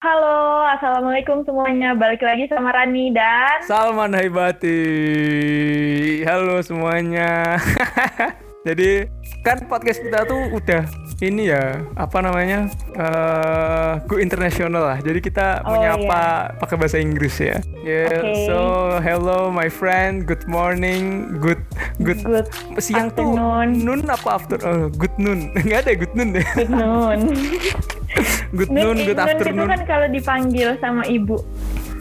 Halo, Assalamualaikum semuanya. Balik lagi sama Rani dan... Salman Haibati. Halo semuanya. Jadi kan podcast kita tuh udah ini ya apa namanya uh, go international lah. Jadi kita Oh, menyapa pakai bahasa Inggris ya. Yeah. Oke. So hello my friend. Good morning. Good good. Good Siang tuh afternoon. noon apa after? Oh, good noon. Nggak ada good noon deh. Good noon. Good noon, good Nun itu afternoon. kan kalau dipanggil sama ibu.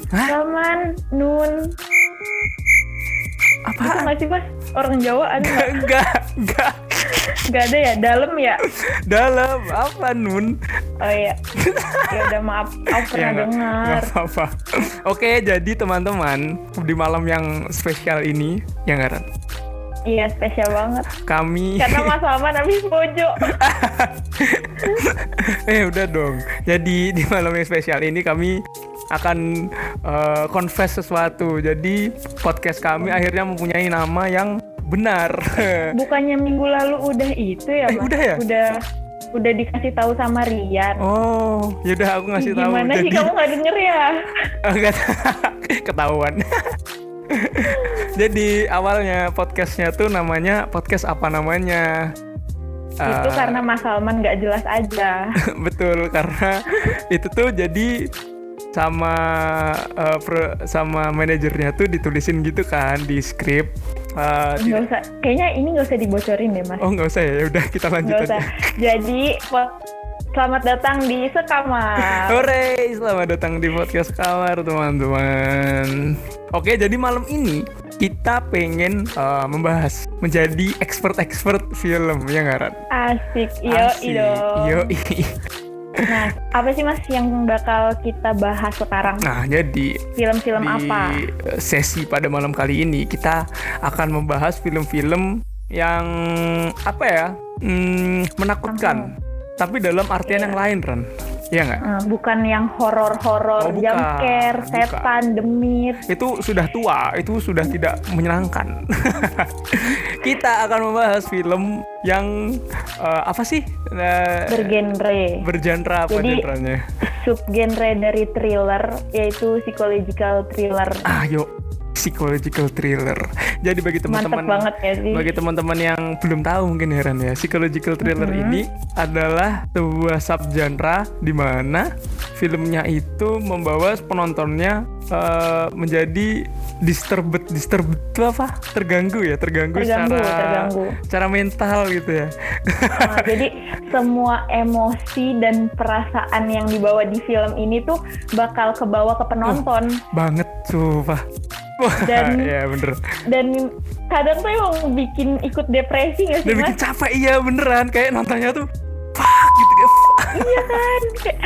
Hah? Salman, Nun. Itu Apa? nggak sih mas? Orang Jawa ada nggak? Enggak, enggak. Nggak ada ya? Dalam ya? Dalam apa nun? Oh iya. Ya udah maaf, aku pernah Ya, dengar. apa-apa. Oke, jadi teman-teman di malam yang spesial ini, ya nggak Ran? Iya spesial banget. Kami, Karena Mas Salman habis pojok. eh udah dong. Jadi di malam yang spesial ini kami akan eh, confess sesuatu. Jadi podcast kami akhirnya mempunyai nama yang benar. Bukannya minggu lalu udah itu ya Eh, mas? udah ya? Udah udah dikasih tahu sama Rian. oh, yaudah aku ngasih tahu. Gimana sih Jadi kamu nggak denger ya? Enggak ketahuan. Jadi awalnya podcastnya tuh namanya podcast apa namanya? Itu Eh, karena Mas Salman nggak jelas aja. betul karena itu tuh jadi sama eh, pro- sama manajernya tuh ditulisin gitu kan di skrip. Eh, di- Nggak usah. Kayaknya ini nggak usah dibocorin deh Mas. oh nggak usah ya, ya udah kita lanjut Nggak usah. aja. Jadi selamat datang di Sekamar. Hore, selamat datang di podcast kamar teman-teman. Oke, jadi malam ini kita pengen eh, membahas menjadi expert-expert film ya nggak Ran? Asik. Yo, dong. Yoi. Nah, apa sih Mas yang bakal kita bahas sekarang? Nah, jadi Film-film di apa? sesi pada malam kali ini kita akan membahas film-film yang apa ya hmm, menakutkan, tapi dalam artian Iya. yang lain, Ran. Iya nggak? Eh, bukan yang horor-horor, Oh, Bukan. setan, demit. Itu sudah tua, itu sudah tidak menyenangkan. kita akan membahas film yang eh, apa sih? Eh, bergenre bergenre apa Jadi- genrenya? subgenre dari thriller yaitu psychological thriller Ayo, psychological thriller. Jadi bagi teman-teman banget ya sih Bagi teman-teman yang belum tahu mungkin heran ya, psychological thriller Mhm. ini adalah sebuah subgenre di mana filmnya itu membawa penontonnya eh, menjadi disturbed, disturbed itu apa? Terganggu ya, terganggu, Terganggu, secara terganggu. secara mental gitu ya. Nah, jadi semua emosi dan perasaan yang dibawa di film ini tuh bakal kebawa ke penonton Banget tuh, Pak. Dan- ya bener. dan kadang tuh emang bikin ikut depresi gak sih Dan bikin mas? capek iya beneran kayak nontonnya tuh fuck gitu kayak fuck. Iya kan, Kayak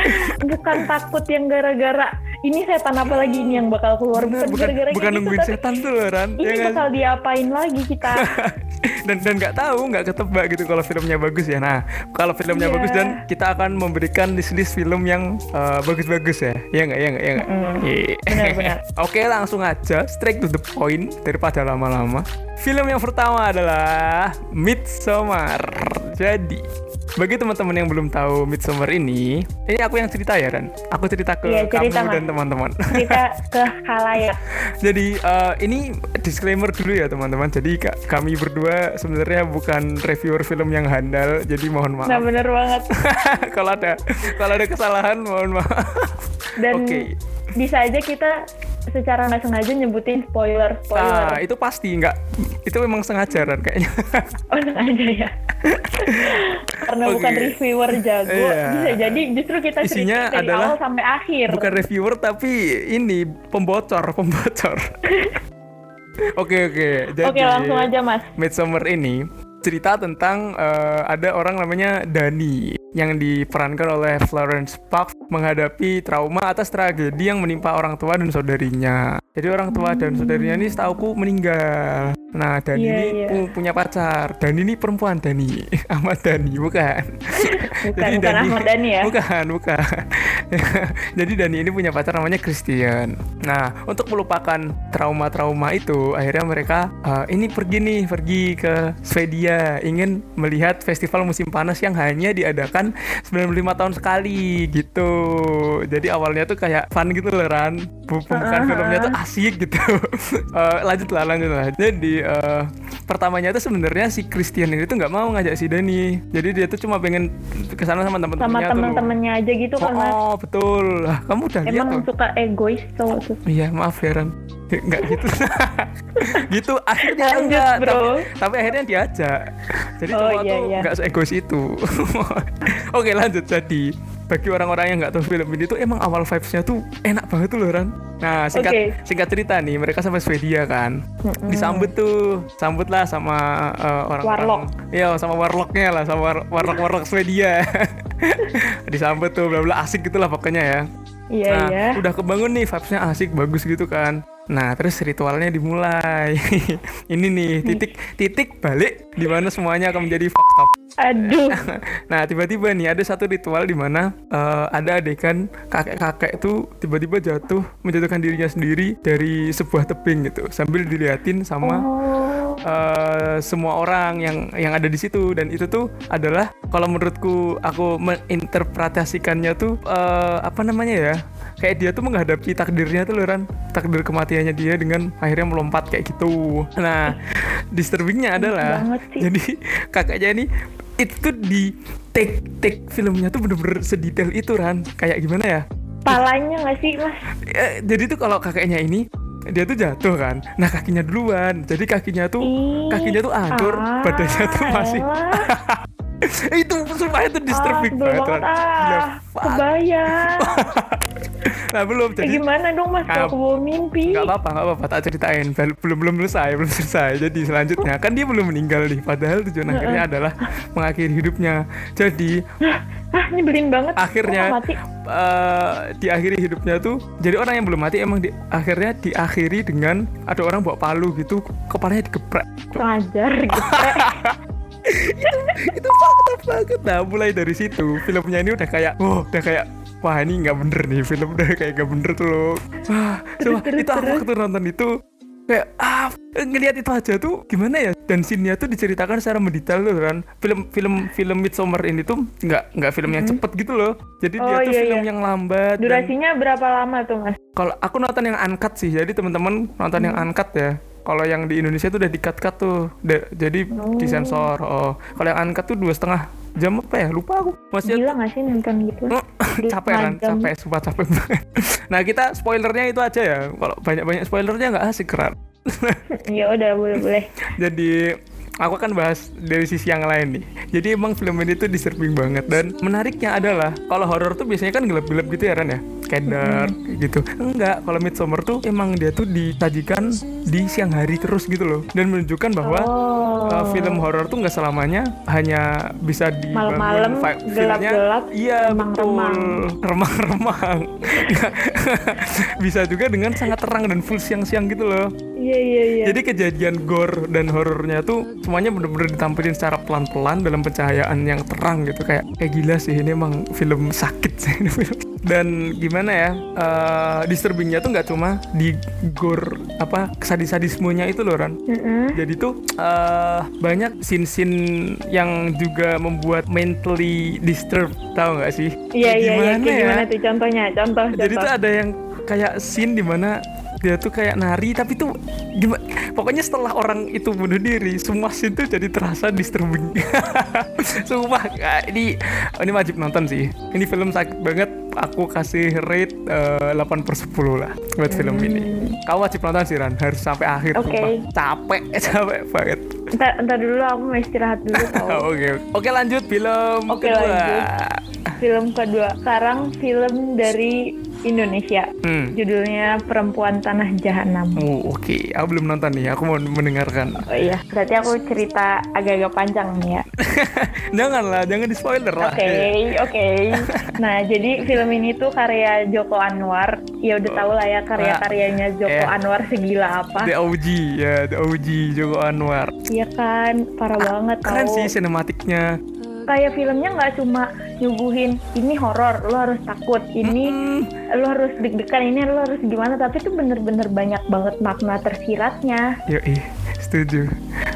bukan takut yang gara-gara ini setan apa lagi ini yang bakal keluar bukan bukan gara-gara bukan kayak gitu, nungguin tapi setan tuh Ran. ini Ya nggak bakal diapain lagi kita? dan dan nggak tahu nggak ketebak gitu kalau filmnya bagus ya nah kalau filmnya Iya. bagus dan kita akan memberikan list list film yang uh, bagus-bagus ya ya nggak ya nggak ya nggak Mm-mm. Iya. Benar-benar. oke langsung aja straight to the point daripada lama-lama film yang pertama adalah Midsommar jadi bagi teman-teman yang belum tahu Midsommar ini ini aku yang cerita ya Ran aku cerita ke Iya, cerita, kamu Mas. dan teman-teman kita ke halayak Jadi eh, ini disclaimer dulu ya teman-teman. Jadi ka- kami berdua sebenarnya bukan reviewer film yang handal. Jadi mohon nah maaf bener banget kalau ada kalau ada kesalahan mohon maaf. dan Oke. Bisa aja kita secara nggak sengaja nyebutin spoiler spoiler Nah itu pasti nggak itu memang sengaja Ran, kayaknya. oh sengaja ya karena Oke. bukan reviewer jago Iya. bisa jadi justru kita Isinya cerita dari adalah awal sampai akhir bukan reviewer tapi ini pembocor pembocor. Oke oke. Oke langsung aja mas Midsummer ini cerita tentang eh, ada orang namanya Dani yang diperankan oleh Florence Pugh menghadapi trauma atas tragedi yang menimpa orang tua dan saudarinya. Jadi orang tua dan saudaranya ini setauku meninggal. Nah, Dani Iya, ini pu- punya pacar. Dani ini perempuan Dani. Ahmad Dani, bukan. Bukan, bukan Ahmad Dhani ya. Bukan, bukan. Jadi Dani ini punya pacar namanya Christian. Nah, untuk melupakan trauma-trauma itu, akhirnya mereka eh, ini pergi nih, pergi ke Swedia, ingin melihat festival musim panas yang hanya diadakan 95 tahun sekali gitu. Jadi awalnya tuh kayak fun gitu loh, Ran. Bu- Pembukaan Ah, filmnya tuh. Asik gitu. Eh, lanjut lah, lanjut lah. Jadi eh, pertamanya tuh sebenarnya si Christian ini tuh nggak mau ngajak si Dani. Jadi dia tuh cuma pengen ke sana sama sama teman-temannya tuh. temen-temennya aja gitu kan Mas. Oh, betul. Lah, kamu udah lihat Emang tuh? suka egois cowok tuh. Iya, maaf ya Ran. Enggak gitu. gitu akhirnya Lanjut, enggak. bro. Tapi, tapi akhirnya diajak. Jadi Oh, cowok iya, tuh iya. enggak seegois itu. Oke, lanjut jadi bagi orang-orang yang nggak tahu film ini tuh emang awal vibes-nya tuh enak banget tuh loh Ran. Nah singkat Oke. singkat cerita nih mereka sampai Swedia kan, disambut tuh, sambut lah sama eh, orang Warlock. Iya sama warlocknya lah sama war- warlock warlock Swedia. disambut tuh bla bla asik gitu lah pokoknya ya. Iya Nah, iya. udah kebangun nih vibes-nya asik bagus gitu kan. Nah, terus ritualnya dimulai. Ini nih titik titik balik di mana semuanya akan menjadi fucked up. Aduh. Nah, tiba-tiba nih ada satu ritual di mana eh, ada adegan kakek-kakek itu tiba-tiba jatuh menjatuhkan dirinya sendiri dari sebuah tebing gitu sambil diliatin sama Oh. eh, semua orang yang yang ada di situ dan itu tuh adalah kalau menurutku aku menginterpretasikannya tuh eh, apa namanya ya kayak dia tuh menghadapi takdirnya tuh loh Ran. Takdir kematiannya dia dengan akhirnya melompat kayak gitu. Nah disturbingnya adalah jadi kakaknya ini itu tuh di take take filmnya tuh bener-bener sedetail itu Ran. Kayak gimana ya? Palanya nggak sih Mas? Eh, jadi tuh kalau kakeknya ini dia tuh jatuh kan? Nah kakinya duluan. Jadi kakinya tuh Ih, kakinya tuh hancur ah, badannya tuh masih elah. itu sumpah itu disturbing ah, banget banget. Ah. Kebayang. nah belum Eh, jadi gimana dong Mas kalau aku bawa mimpi? nggak apa-apa nggak apa-apa tak ceritain Bel- belum belum selesai belum selesai jadi selanjutnya kan dia belum meninggal nih padahal tujuan akhirnya adalah mengakhiri hidupnya jadi Ah, nyebelin banget. akhirnya mati? eh, diakhiri hidupnya tuh jadi orang yang belum mati emang di, akhirnya diakhiri dengan ada orang bawa palu gitu kepalanya digeprek Sengajar gitu. itu fakta banget nah mulai dari situ filmnya ini udah kayak oh udah kayak wah ini nggak bener nih film udah kayak nggak bener tuh loh. Wah itu aku waktu nonton itu kayak ah ngelihat itu aja tuh gimana ya? Dan scene-nya tuh diceritakan secara mendetail loh kan. Film film film Midsommar ini tuh nggak nggak film yang cepet gitu loh. Jadi dia Oh, tuh iya, film iya. yang lambat dan- Durasinya berapa lama tuh Mas? kalau aku nonton yang uncut sih jadi teman-teman nonton yang Hmm. uncut ya kalau yang di Indonesia tuh udah di cut tuh. Da- jadi Oh. disensor oh. Kalau yang uncut tuh dua setengah jam apa ya? Lupa aku. Masih Gila nggak sih nonton gitu? Oh, Dua capek kan? capek sumpah capek banget. Nah kita spoilernya itu aja ya. Kalau banyak-banyak spoilernya nggak asik keran Ya udah boleh boleh. jadi aku akan bahas dari sisi yang lain nih. Jadi emang film ini tuh disturbing banget dan menariknya adalah kalau horor tuh biasanya kan gelap-gelap gitu ya Ran ya, kayak dark gitu. Enggak, kalau Midsommar tuh emang dia tuh disajikan di siang hari terus gitu loh dan menunjukkan bahwa Oh. uh, film horor tuh nggak selamanya hanya bisa di Malam-malam, gelap-gelap, Iya betul, remang-remang. remang-remang. bisa juga dengan sangat terang dan full siang-siang gitu loh. Iya iya iya. Jadi kejadian gore dan horornya tuh semuanya bener-bener ditampilin secara pelan-pelan dalam pencahayaan yang terang gitu kayak kayak gila sih ini emang film sakit sih ini film. Dan gimana ya eh, disturbingnya tuh nggak cuma di gore apa sadis-sadismenya itu loh Ran. Mm-mm. Jadi tuh eh, banyak scene-scene yang juga membuat mentally disturbed tahu nggak sih? Iya iya iya. gimana ya? gimana tuh contohnya? Contoh Jadi contoh. tuh ada yang kayak scene di mana dia tuh kayak nari tapi tuh gimana pokoknya setelah orang itu bunuh diri semua scene tuh jadi terasa disturbing sumpah ah, ini ini wajib nonton sih ini film sakit banget aku kasih rate eh, 8 per 10 lah buat film ini kamu wajib nonton sih Ran harus sampai akhir Oke. sumpah. capek capek banget Ntar, ntar dulu aku mau istirahat dulu oke oke lanjut film Oke, kedua lanjut. film kedua. Sekarang film dari Indonesia. Hmm. Judulnya Perempuan Tanah Jahanam. Oh, oke. Aku belum nonton nih. Aku mau mendengarkan. Oh iya, berarti aku cerita agak-agak panjang nih ya. Janganlah, jangan di spoiler lah. Oke, oke. Nah, jadi film ini tuh karya Joko Anwar. Ya udah tau lah ya karya-karyanya Joko Eh. Anwar segila apa. The OG ya, The OG Joko Anwar. Iya kan, parah banget Keren tau. sih sinematiknya. Kayak filmnya nggak cuma nyuguhin ini horor, lo harus takut, ini Hmm. lo harus deg-degan, ini lo harus gimana, tapi tuh bener-bener banyak banget makna tersiratnya, Yoi, setuju.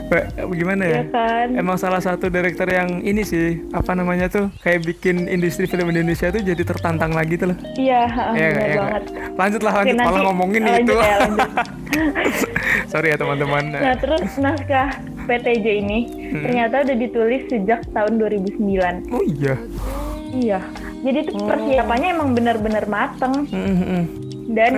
Mbak, gimana ya? ya kan? Emang salah satu direktur yang ini sih, apa namanya tuh, kayak bikin industri film Indonesia tuh jadi tertantang lagi tuh loh. Iya, Iya iya nggak? banget. Lanjutlah, lanjut. Malah ngomongin lanjut itu. ya, lanjut. Sorry ya teman-teman. Nah, terus naskah PTJ ini Hmm. ternyata udah ditulis sejak tahun 2009. Oh iya. Iya. Jadi tuh persiapannya emang bener-bener mateng Hmm, hmm, hmm. dan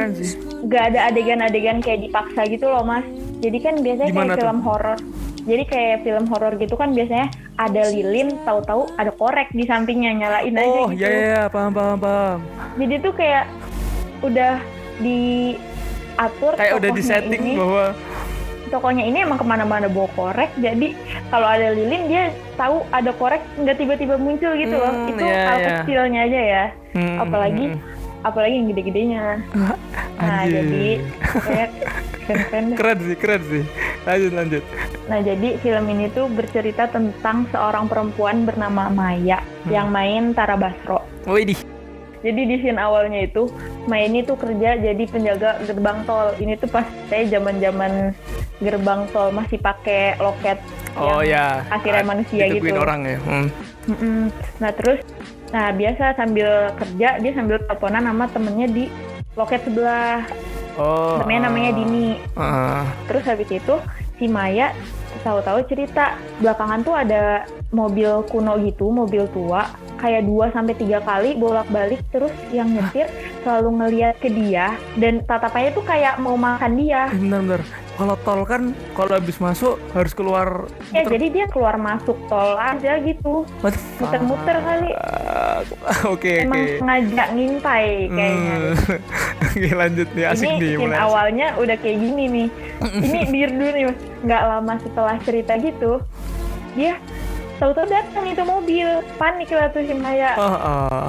nggak ada adegan-adegan kayak dipaksa gitu loh mas. Jadi kan biasanya Gimana kayak tuh? film horor. Jadi kayak film horor gitu kan biasanya ada lilin, tahu-tahu ada korek di sampingnya nyalain aja Oh gitu. iya iya paham paham paham. Jadi tuh kayak udah diatur Kayak udah tokohnya di setting ini, bahwa tokohnya ini emang ke mana-mana bawa korek jadi kalau ada lilin dia tahu ada korek nggak tiba-tiba muncul gitu loh Hmm, itu iya, hal iya. kecilnya aja ya Hmm, apalagi hmm, apalagi yang gede-gedenya nah Anjir. jadi keren-keren keren sih keren sih. Lanjut lanjut. nah jadi film ini tuh bercerita tentang seorang perempuan bernama Maya Hmm. yang main Tara Basro Widih. Jadi di scene awalnya itu Maya ini tuh kerja jadi penjaga gerbang tol ini tuh pas saya zaman-zaman gerbang tol masih pakai loket Oh yang ya. akhirnya manusia ditungguin gitu. orang ya. Hmm. Mm-mm. Nah terus, nah biasa sambil kerja dia sambil teleponan sama temennya di loket sebelah. Oh. Temennya namanya Dini. ah. Terus habis itu si Maya tahu-tahu cerita belakangan tuh ada mobil kuno gitu, mobil tua, kayak 2 sampai tiga kali bolak-balik terus yang nyetir selalu ngeliat ke dia dan tatapannya tuh kayak mau makan dia. Bentar. Kalau tol kan kalau habis masuk harus keluar. Ya muter- jadi dia keluar masuk tol aja gitu. Muter-muter kali. Oke Emang oke. ngajak ngintai kayaknya. Hmm. Oke lanjut nih asik ini nih mulai. asik. awalnya udah kayak gini nih. ini dir dulu nih, Mas. nggak lama setelah cerita gitu, dia tahu-tahu datang itu mobil, panik lah tuh si Maya. Oh, oh.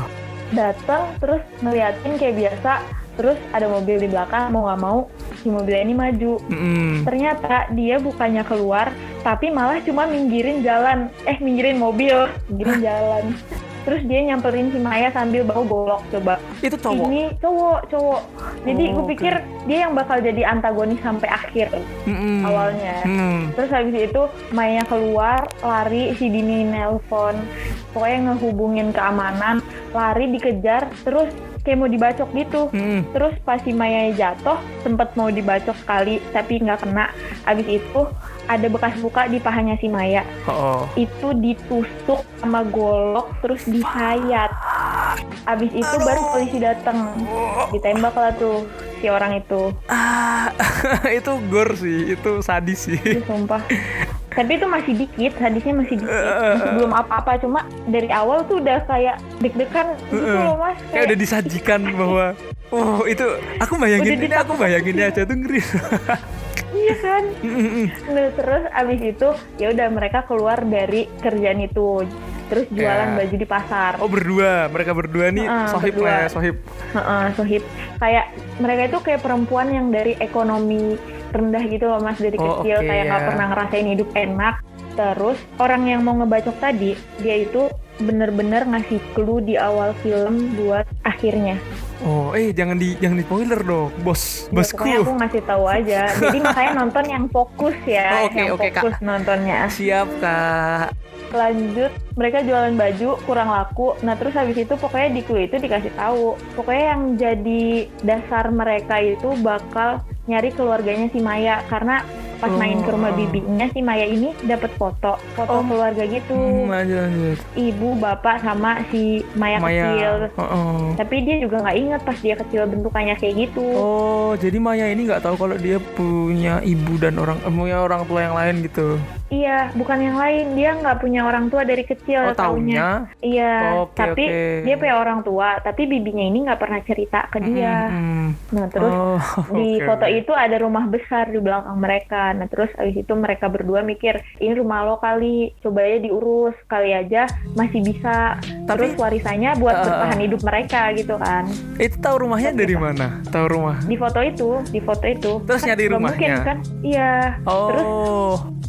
Datang terus ngeliatin kayak biasa, terus ada mobil di belakang mau nggak mau si mobilnya ini maju. Mm-mm. Ternyata dia bukannya keluar, tapi malah cuma minggirin jalan, eh minggirin mobil, minggirin jalan. Terus dia nyamperin si Maya sambil bawa golok coba. Itu cowok. Ini cowok, cowok. Jadi Oh, gue pikir dia yang bakal jadi antagonis sampai akhir Mm-mm. awalnya. Hmm. Terus habis itu Maya keluar, lari, si Dini nelpon. Pokoknya ngehubungin keamanan, lari dikejar, terus kayak mau dibacok gitu. Mm. Terus pas si Maya jatuh, sempet mau dibacok sekali, tapi nggak kena. Abis itu ada bekas luka di pahanya si Maya. Oh. Itu ditusuk sama golok, terus disayat. Abis itu baru polisi datang. Ditembak lah tuh si orang itu. Ah, itu gore sih, itu sadis sih. Ih, sumpah. Tapi itu masih dikit, hadisnya masih dikit. Eh, Masih belum apa-apa, cuma dari awal tuh udah kayak deg-degan gitu Eh, loh mas. Kayak udah disajikan bahwa Oh itu aku bayangin Udah ini aku bayangin aja tuh ngeri. Iya kan? Nah, terus abis itu ya udah mereka keluar dari kerjaan itu. Terus jualan Ya. baju di pasar. oh berdua, mereka berdua nih Heeh, sohib berdua. lah ya, sohib. Heeh, sohib. Kayak mereka itu kayak perempuan yang dari ekonomi rendah gitu loh mas dari Oh, kecil oke, kayak nggak ya. pernah ngerasain hidup enak. Terus orang yang mau ngebacok tadi dia itu bener-bener ngasih clue di awal film buat akhirnya. Oh, eh jangan di jangan di spoiler dong, bos, Ya, bosku. pokoknya aku ngasih tahu aja. Jadi makanya nonton yang fokus ya, Oh, oke, yang oke, Kak. fokus nontonnya. Siap kak. lanjut mereka jualan baju kurang laku nah terus habis itu pokoknya di clue itu dikasih tahu pokoknya yang jadi dasar mereka itu bakal nyari keluarganya si Maya karena pas main ke Oh. rumah bibinya si Maya ini dapat foto foto Oh. keluarga gitu Hmm, lanjut lanjut. ibu bapak sama si Maya, kecil Maya. Oh, oh. tapi dia juga nggak inget pas dia kecil bentukannya kayak gitu Oh, jadi Maya ini nggak tahu kalau dia punya ibu dan orang punya orang tua yang lain gitu. Iya, bukan yang lain. Dia nggak punya orang tua dari kecil. Oh, taunya? Iya, Oke, tapi oke. dia punya orang tua. Tapi bibinya ini nggak pernah cerita ke dia. Hmm. Nah, terus Oh, di foto itu ada rumah besar di belakang mereka. Nah, terus abis itu mereka berdua mikir, ini rumah lo kali, coba aja diurus, kali aja masih bisa. Tapi- terus warisannya buat Uh, bertahan hidup mereka gitu kan. Itu tahu rumahnya dari mana? Tahu rumah? Di foto itu, di foto itu. Terus Kan nyari rumahnya? Mungkin kan? Iya. Terus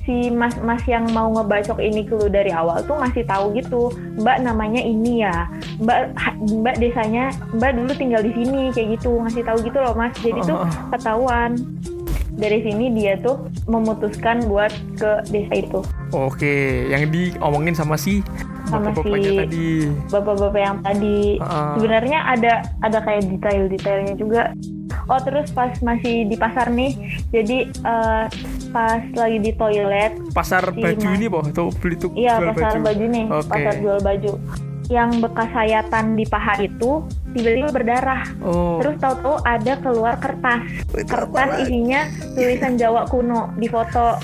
Si mas-mas yang mau ngebacok ini clue dari awal tuh ngasih tahu gitu mbak namanya ini ya mbak mbak desanya mbak dulu tinggal di sini kayak gitu ngasih tahu gitu loh mas jadi tuh Oh. ketahuan dari sini dia tuh memutuskan buat ke desa itu Oke, yang diomongin sama si Sama bapak-bapaknya si- tadi. bapak-bapak yang tadi Ah. sebenarnya ada ada kayak detail-detailnya juga oh terus pas masih di pasar nih jadi eh, pas lagi di toilet Pasar Si baju Mas. ini, Boh. Tuh beli tuh Iya jual pasar baju, nih, Oke. pasar jual baju. Yang bekas sayatan di paha itu tiba-tiba berdarah. Oh. Terus tahu-tahu ada keluar kertas. Kertas isinya tulisan Jawa kuno di foto.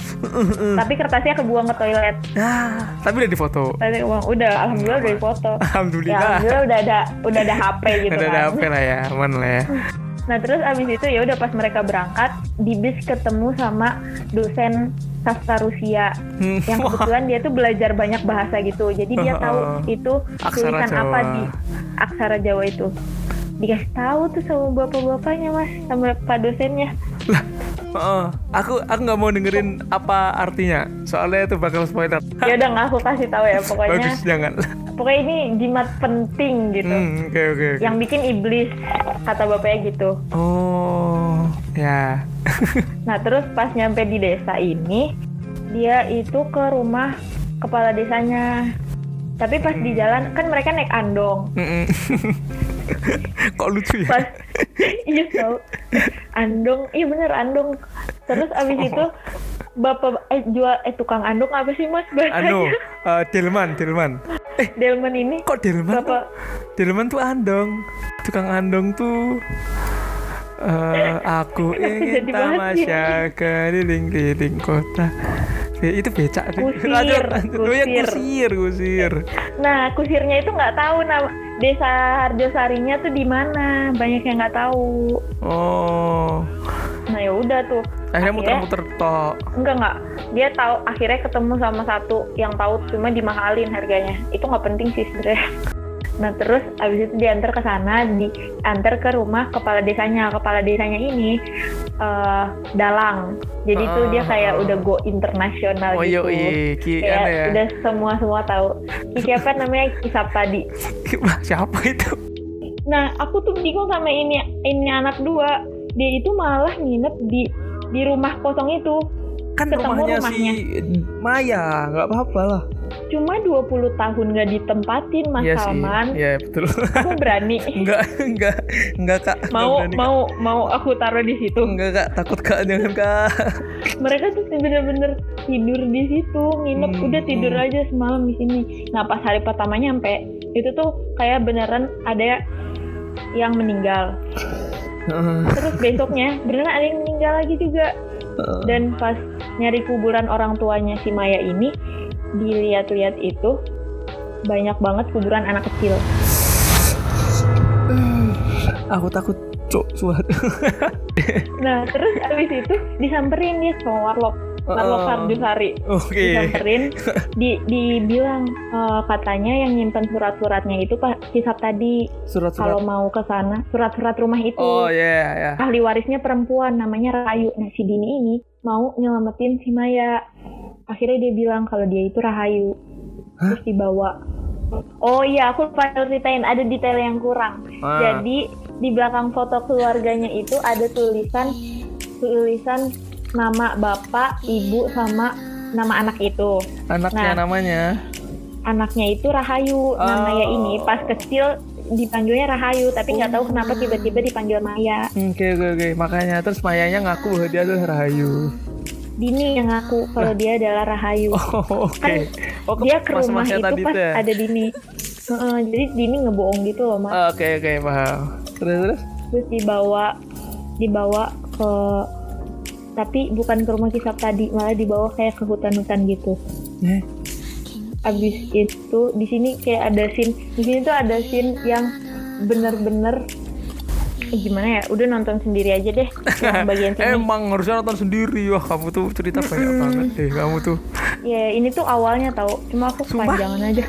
Tapi kertasnya kebuang ke toilet. Ah, tapi udah difoto. Tadi uang udah alhamdulillah udah dipoto. Ya Alhamdulillah. alhamdulillah udah ada udah ada HP gitu Ada kan. ada apa lah ya, aman lah ya. Nah terus abis itu ya udah pas mereka berangkat di bis ketemu sama dosen sastra Rusia. Hmm, yang kebetulan dia tuh belajar banyak bahasa gitu. Jadi dia tahu itu Aksara tulisan apa Jawa. di aksara Jawa itu. Dikasih tahu tuh sama bapak-bapaknya mas sama pak dosennya Heeh. aku aku nggak mau dengerin apa artinya. Soalnya itu bakal spoiler. ya udah nggak aku kasih tahu ya pokoknya Bagus jangan. pokoknya ini jimat penting gitu Hmm, oke oke. oke. yang bikin iblis kata bapaknya gitu Oh, ya. nah terus pas nyampe di desa ini dia itu ke rumah kepala desanya tapi pas di jalan kan mereka naik andong Mm-mm. Kok lucu ya? pas iya tau andong iya bener andong terus abis itu bapak eh jual eh tukang andong apa sih mas bahasanya Anu, eh, Delman, Delman. Eh, Delman ini kok Delman? bapak Delman tuh andong. Tukang andong tuh eh, aku ingin tamasya keliling-keliling kota. Eh, itu becak deh. Kusir, Lanjut, lanjut. Oh ya, kusir. kusir, kusir. nah kusirnya itu nggak tahu nama desa Harjosarinya tuh di mana banyak yang nggak tahu Oh, nah ya udah tuh akhirnya muter-muter tok. enggak enggak dia tahu akhirnya ketemu sama satu yang tahu cuma dimahalin harganya itu nggak penting sih sebenarnya nah terus abis itu diantar ke sana diantar ke rumah kepala desanya kepala desanya ini eh, dalang jadi tuh dia kayak Ah. udah go internasional Oh gitu ki kayak ya. udah semua semua tahu Ki siapa namanya Kisap tadi Siapa itu? nah aku tuh bingung sama ini ini anak dua dia itu malah nginep di di rumah kosong itu Kan Ketemu rumahnya, rumahnya. si Maya, nggak apa-apa lah. Cuma 20 tahun nggak ditempatin Mas Iya. Salman Iya, betul. aku berani enggak, enggak, enggak kak. Mau berani, Kak. mau mau aku taruh di situ Enggak kak, takut kak, jangan kak. mereka tuh bener-bener tidur di situ nginep Hmm, udah tidur hmm. aja semalam di sini nah pas hari pertama nyampe itu tuh kayak beneran ada yang meninggal terus besoknya beneran ada yang meninggal lagi juga dan pas nyari kuburan orang tuanya si Maya ini dilihat-lihat itu banyak banget kuburan anak kecil Aku takut, cok, suat. Nah, terus abis itu disamperin dia sama Warlock. Warlock. Sardusari. Oke. Disamperin, di, dibilang eh, katanya yang nyimpen surat-suratnya itu Pak Kisap tadi. Surat-surat. Kalau mau ke sana, surat-surat rumah itu. Oh ya, ya. Ahli warisnya perempuan, namanya Rahayu. Nah, si Dini ini mau nyelamatin si Maya. Akhirnya dia bilang kalau dia itu Rahayu. Terus dibawa. Oh iya, aku lupa ceritain. Ada detail yang kurang. Ah. Jadi di belakang foto keluarganya itu ada tulisan tulisan nama bapak, ibu sama nama anak itu. Anaknya Nah. namanya. Anaknya itu Rahayu. Oh. Maya ini pas kecil dipanggilnya Rahayu, tapi nggak tahu kenapa tiba-tiba dipanggil Maya. Oke, oke, oke. Makanya terus Mayanya ngaku bahwa dia adalah Rahayu. Dini yang ngaku kalau dia adalah Rahayu. Oh, oke. Kan Oh, ke dia ke rumah itu tadi pas ya? ada Dini. Heeh, jadi Dini ngebohong gitu loh, Mas. Oh, Oke, oke, paham. Terus, terus? terus dibawa dibawa ke tapi bukan ke rumah kisah tadi malah dibawa kayak ke hutan-hutan gitu Eh, abis itu di sini kayak ada scene di sini tuh ada scene yang bener-bener eh, gimana ya udah nonton sendiri aja deh yang bagian sini Emang harusnya nonton sendiri wah kamu tuh cerita banyak banget deh kamu tuh. ya ini tuh awalnya tahu cuma aku Sumpah? kepanjangan aja.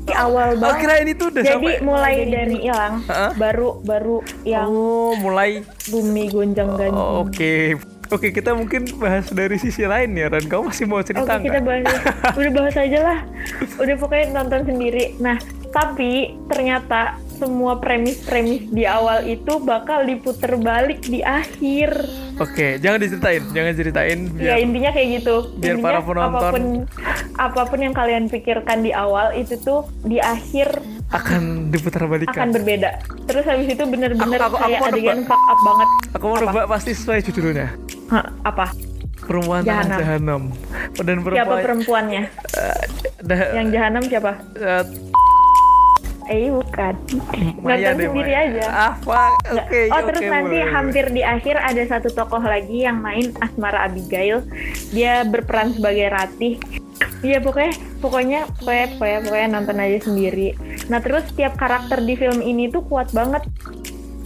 Ini awal Oh banget kira ini tuh udah jadi sampai. mulai dari hilang Hah? baru baru yang Oh mulai. bumi gonjang ganjing Oh, Oke. Oke kita mungkin bahas dari sisi lain ya Ran. Kamu masih mau cerita Oke kita bahas udah bahas aja lah udah pokoknya nonton sendiri nah tapi ternyata semua premis-premis di awal itu bakal diputer balik di akhir Oke jangan diceritain, jangan ceritain. ya Biar intinya kayak gitu biar intinya para penonton- apa pun apa pun yang kalian pikirkan di awal itu tuh di akhir akan diputar akan balikan. berbeda terus habis itu bener-bener Aku- aku- kayak mau adegan fuck up banget Aku mau nebak pasti sesuai judulnya. Hah, apa Perempuan Jahanam. jahanam. Dan siapa perempuan. perempuannya eh, dah- yang jahanam siapa eh, eh bukan nonton sendiri Maya. aja Ah, fuck. Oke, oh terus nanti boleh. hampir di akhir ada satu tokoh lagi yang main Asmara Abigail dia berperan sebagai Ratih Iya pokoknya pokoknya pokoknya pokoknya, pokoknya nonton aja sendiri. Nah terus tiap karakter di film ini tuh kuat banget.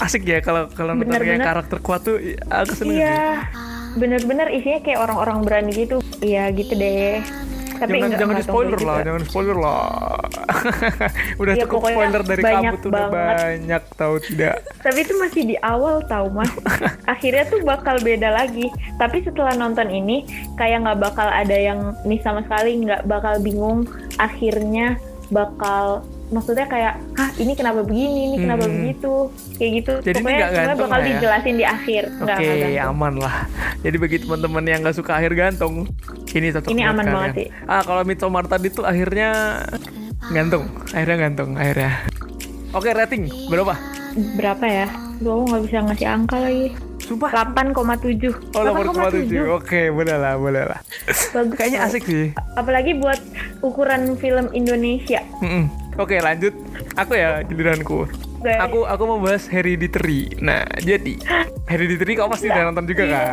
asik ya kalau kalau nonton kayak karakter kuat tuh aku seneng. Iya bener-bener isinya kayak orang-orang berani gitu. Iya gitu deh. Tapi jangan enggak, jangan di enggak spoiler lah, juga. jangan spoiler lah. Udah Iya, cukup spoiler dari kamu tuh udah banyak tahu tidak. Tapi itu masih di awal tau mas. Akhirnya tuh bakal beda lagi. Tapi setelah nonton ini kayak nggak bakal ada yang nih sama sekali nggak bakal bingung. Akhirnya bakal maksudnya kayak ah ini kenapa begini ini kenapa Hmm. begitu kayak gitu Jadi pokoknya gantung bakal ya? dijelasin di akhir Oke, gantung. aman lah. Jadi bagi teman-teman yang nggak suka akhir gantung, ini cocok Ini aman kalian. banget sih. Ah, kalau Midsommar tadi tuh akhirnya gantung, akhirnya gantung, akhirnya. Oke, rating berapa? berapa ya aku nggak bisa ngasih angka lagi Sumpah. 8,7 Oh, 8,7. Oke, boleh lah, boleh lah. bagus Kayaknya asik sih. apalagi buat ukuran film Indonesia Mm-mm. Oke, lanjut. Aku ya giliranku. Aku aku mau bahas Hereditary. Nah, jadi Hereditary kau pasti udah nonton juga kan?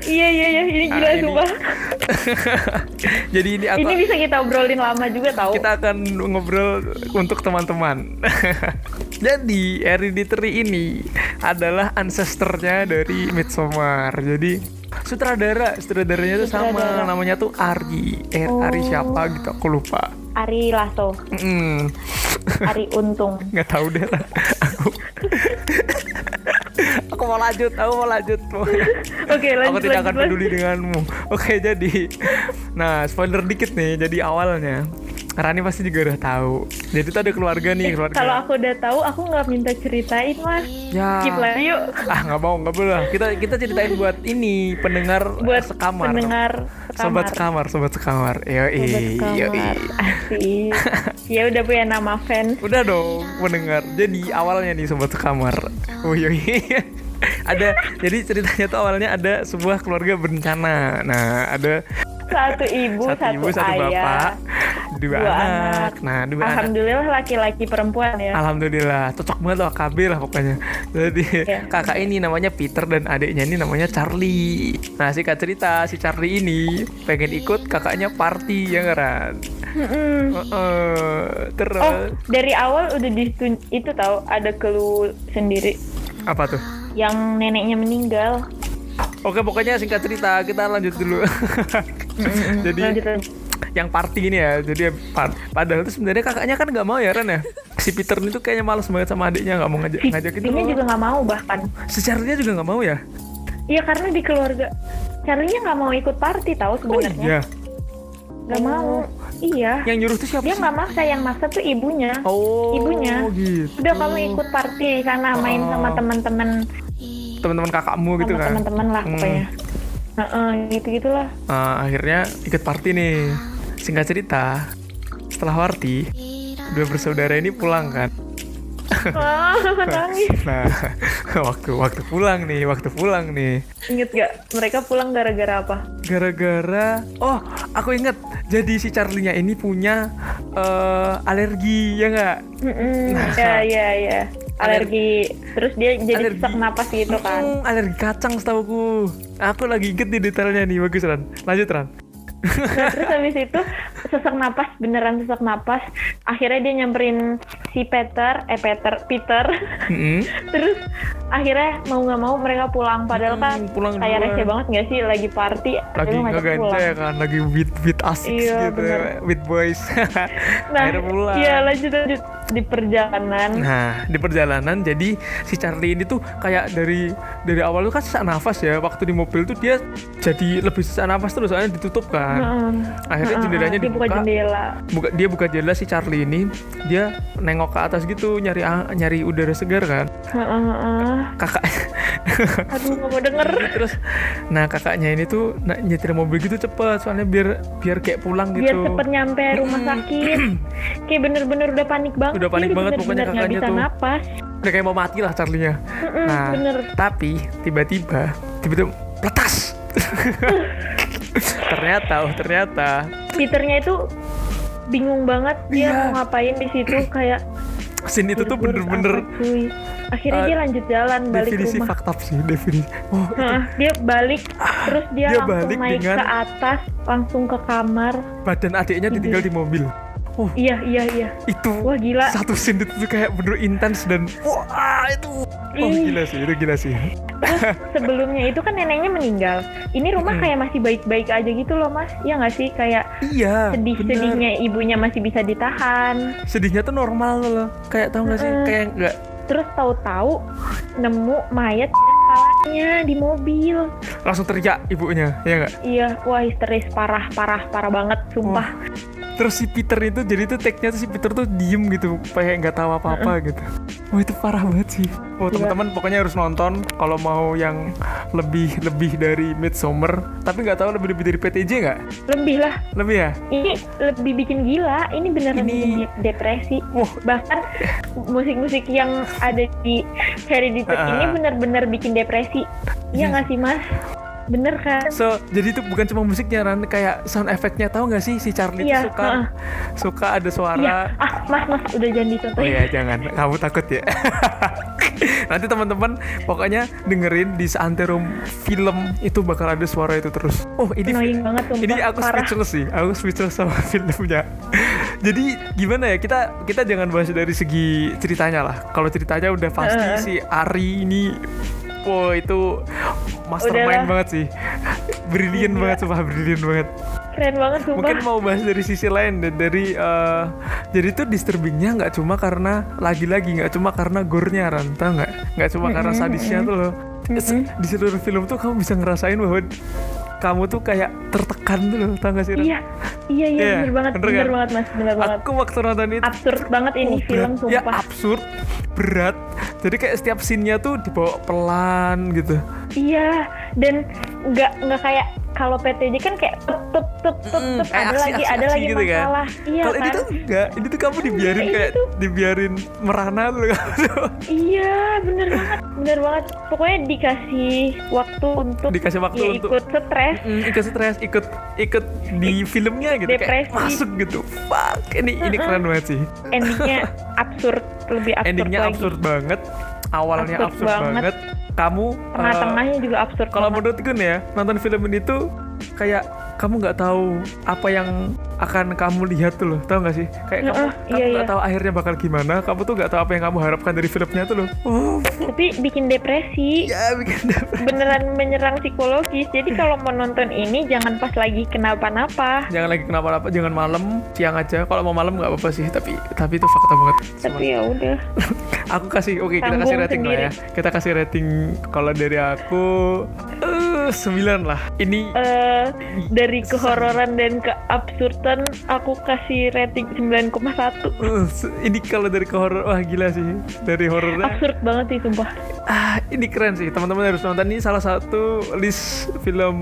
iya iya iya ini gila Ah, ini- sumpah jadi ini aku ini bisa kita obrolin lama juga tahu kita akan ngobrol untuk teman-teman. Jadi Hereditary ini adalah ancestornya dari Midsommar. Jadi sutradara, sutradaranya tuh sama Sutradara. namanya tuh Ari. Eh, Ari Oh. siapa gitu aku lupa. Ari Lasso Mm, Ari Untung nggak tahu deh lah. Aku Aku mau lanjut, aku mau lanjut. oke lanjut aku tidak akan lanjut, peduli denganmu. Oke, jadi nah spoiler dikit nih. Jadi awalnya Rani pasti juga udah tahu. Jadi tuh ada keluarga nih, keluarga. kalau aku udah tahu aku nggak minta ceritain mas ya. skip lah yuk Ah nggak mau, nggak boleh. Kita kita ceritain buat ini pendengar buat sekamar. pendengar Sobat sekamar sobat sekamar. Yo Sobat sekamar asik ya udah punya nama fans Udah dong pendengar. Jadi awalnya nih sobat sekamar. Oh iya. Ada jadi ceritanya tuh awalnya ada sebuah keluarga berencana. Nah, ada satu ibu satu satu, ibu, satu ayah bapak, dua, dua anak. anak. Nah, dua alhamdulillah laki-laki perempuan ya Alhamdulillah, cocok banget loh KB lah pokoknya. Jadi Iya. kakak ini namanya Peter dan adiknya ini namanya Charlie. Nah singkat cerita si Charlie ini pengen ikut kakaknya party ya kan. Mm-mm. Heeh, terus oh dari awal udah ditun itu tahu ada clue sendiri apa tuh? Yang neneknya meninggal. Oke pokoknya singkat cerita kita lanjut dulu. Jadi lanjut yang party ini ya jadi par- padahal tuh sebenarnya kakaknya kan nggak mau ya Ren ya? Si Peter ini tuh kayaknya males banget sama adiknya nggak mau ngajak Si ngajak itu Tingnya juga nggak mau bahkan. Charlie juga nggak mau ya? Iya karena di keluarga Charlie nggak mau ikut party tahu oh sebenarnya. iya? Nggak mau. Iya. Yang nyuruh tuh siapa dia nggak maksa yang maksa tuh ibunya. Oh ibunya. gitu. Udah kamu ikut party sana main sama Oh. teman-teman teman-teman kakakmu gitu kan? teman-teman lah Hmm. pokoknya. Gitu gitulah Nah, akhirnya ikut party nih. Singkat cerita setelah party dua bersaudara ini pulang kan? Wah nah waktu waktu pulang nih waktu pulang nih. Inget gak mereka pulang gara-gara apa? Gara-gara oh aku inget jadi si Charlie-nya ini punya eh, alergi ya nggak? Mm-mm, Nah. ya ya ya alergi. Terus dia jadi Alergi. sesak napas gitu kan. Hmm, alergi kacang setauku. Aku lagi inget nih detailnya nih, bagus Ran. Lanjut Ran. Nah, terus habis itu sesak napas beneran sesak napas. Akhirnya dia nyamperin si Peter eh Peter Peter. Mm-mm. terus akhirnya mau nggak mau mereka pulang. Padahal kan Hmm, pulang kayak receh banget nggak sih? Lagi party lagi ngegance ya kan lagi with with asik Iya, gitu bener. with boys. Nah akhirnya pulang. iya lanjut lanjut di perjalanan. Nah di perjalanan jadi si Charlie ini tuh kayak dari dari awal tuh kan sesak nafas ya. Waktu di mobil tuh dia jadi lebih sesak nafas terus soalnya ditutup kan. Akhirnya jendelanya dia buka dibuka. jendela. Buka dia buka jendela si Charlie ini dia nengok ke atas gitu nyari nyari udara segar kan. Kakak aduh nggak mau denger. Terus. Nah kakaknya ini tuh na- nyetir mobil gitu cepet soalnya biar biar kayak pulang biar gitu. cepet nyampe rumah sakit. Kayak bener-bener udah panik banget Udah panik Dia banget pokoknya kakaknya bisa tuh. napas. Udah kayak mau mati lah Charlie-nya. Mm-mm, nah bener. tapi tiba-tiba tiba-tiba peletas ternyata oh ternyata. Peternya itu bingung banget dia Iya. mau ngapain di situ kayak scene itu tuh "Buru-buru bener-bener apa, cuy?" akhirnya Uh, dia lanjut jalan balik definisi rumah. fakta sih definisi. Oh itu Heeh, dia balik terus dia, dia langsung balik naik dengan- ke atas langsung ke kamar. Badan adiknya ditinggal di mobil oh iya iya iya. Itu wah gila. satu scene itu kayak bener intens dan wah itu. Oh Ih. gila sih itu gila sih. Terus sebelumnya itu kan neneknya meninggal. Ini rumah kayak masih baik-baik aja gitu loh mas. Ya nggak sih? Kayak iya sedih-sedihnya ibunya masih bisa ditahan. Sedihnya tuh normal loh kayak tau gak sih? Kayak nggak terus tahu-tahu nemu mayat kepalanya di mobil. Langsung teriak ibunya ya nggak? Iya wah histeris parah parah parah banget sumpah. Terus si Peter itu jadi tuh tag-nya tuh si Peter tuh diem gitu kayak nggak tahu apa-apa gitu. Wah itu parah banget sih. Oh teman-teman pokoknya harus nonton kalau mau yang lebih lebih dari Midsummer tapi nggak tahu lebih lebih dari PTJ nggak? Lebih lah. Lebih ya? Ini lebih bikin gila. Ini beneran Ini- bikin de- depresi. Wah. Bahkan musik-musik yang ada di Hereditary Ah. ini bener-bener bikin depresi Iya. iya nggak sih mas bener kan So, jadi itu bukan cuma musiknya Ran, kayak sound effect-nya tahu nggak sih si Charlie Iya, tuh suka heeh. suka ada suara iya ah mas mas udah jangan Oh dicontohin iya jangan, kamu takut ya. Nanti teman-teman pokoknya dengerin di seantero film itu bakal ada suara itu terus. Oh ini annoying banget sumpah ini aku parah speechless sih, aku speechless sama filmnya. Jadi gimana ya kita kita jangan bahas dari segi ceritanya lah. Kalau ceritanya udah pasti Heeh. si Ari ini, wow itu mastermind Udahlah. banget sih, brilian banget, sumpah brilian banget. Keren banget sumpah. Mungkin mau bahas dari sisi lain dan dari eh, jadi tuh disturbingnya nggak cuma karena lagi-lagi nggak cuma karena gornya Ran. Tau nggak? Nggak cuma karena sadisnya tuh loh. Di seluruh film tuh kamu bisa ngerasain bahwa kamu tuh kayak tertekan tuh loh tau gak sih Ran? iya iya iya Iya, bener banget bener bener, kan? banget mas bener banget aku waktu nonton itu absurd banget ini oh, film berat. ya sumpah absurd berat jadi kayak setiap scene-nya tuh dibawa pelan gitu Iya, dan nggak nggak kayak kalau PTJ kan kayak tep tep tep tep, Mm, tep, kayak ada aksi, lagi aksi, ada aksi lagi gitu kan. masalah. Iya kalau kan? ini tuh enggak ini tuh kamu dibiarin Iya, kayak ini tuh- dibiarin merana tuh tuh. Iya, bener banget, bener banget. Pokoknya dikasih waktu untuk dikasih waktu ya untuk ikut stres. Mm, ikut stres, ikut ikut di filmnya gitu kayak Depresi. masuk gitu. Fuck, ini ini keren banget sih. Endingnya absurd, lebih absurd Endingnya lagi. absurd banget, awalnya Absurd absurd, banget. banget. Kamu eh, Tengah-tengahnya juga absurd. kalau banget. menurutku nih ya, nonton film ini tuh kayak kamu nggak tahu apa yang akan kamu lihat tuh loh tau gak sih? Kayak kamu uh, kamu iya, nggak iya, iya. tahu akhirnya bakal gimana kamu tuh nggak tahu apa yang kamu harapkan dari filmnya tuh loh. Oh. Tapi bikin depresi. Ya bikin depresi. Beneran menyerang psikologis. Jadi kalau mau nonton ini jangan pas lagi kenapa-napa. Jangan lagi kenapa-napa jangan malam siang aja. Kalau mau malam nggak apa-apa sih tapi tapi itu fakta banget. Tapi ya udah. Aku kasih oke okay, kita kasih rating sendiri. lah ya. kita kasih rating kalau dari aku uh, 9 lah. Ini uh, dari kehororan dan keabsurdan aku kasih rating 9,1. Uh, eh, ini kalau dari kehoror wah gila sih. Dari horornya. Absurd banget sih sumpah. Ah, ini keren sih. Teman-teman harus nonton ini salah satu list film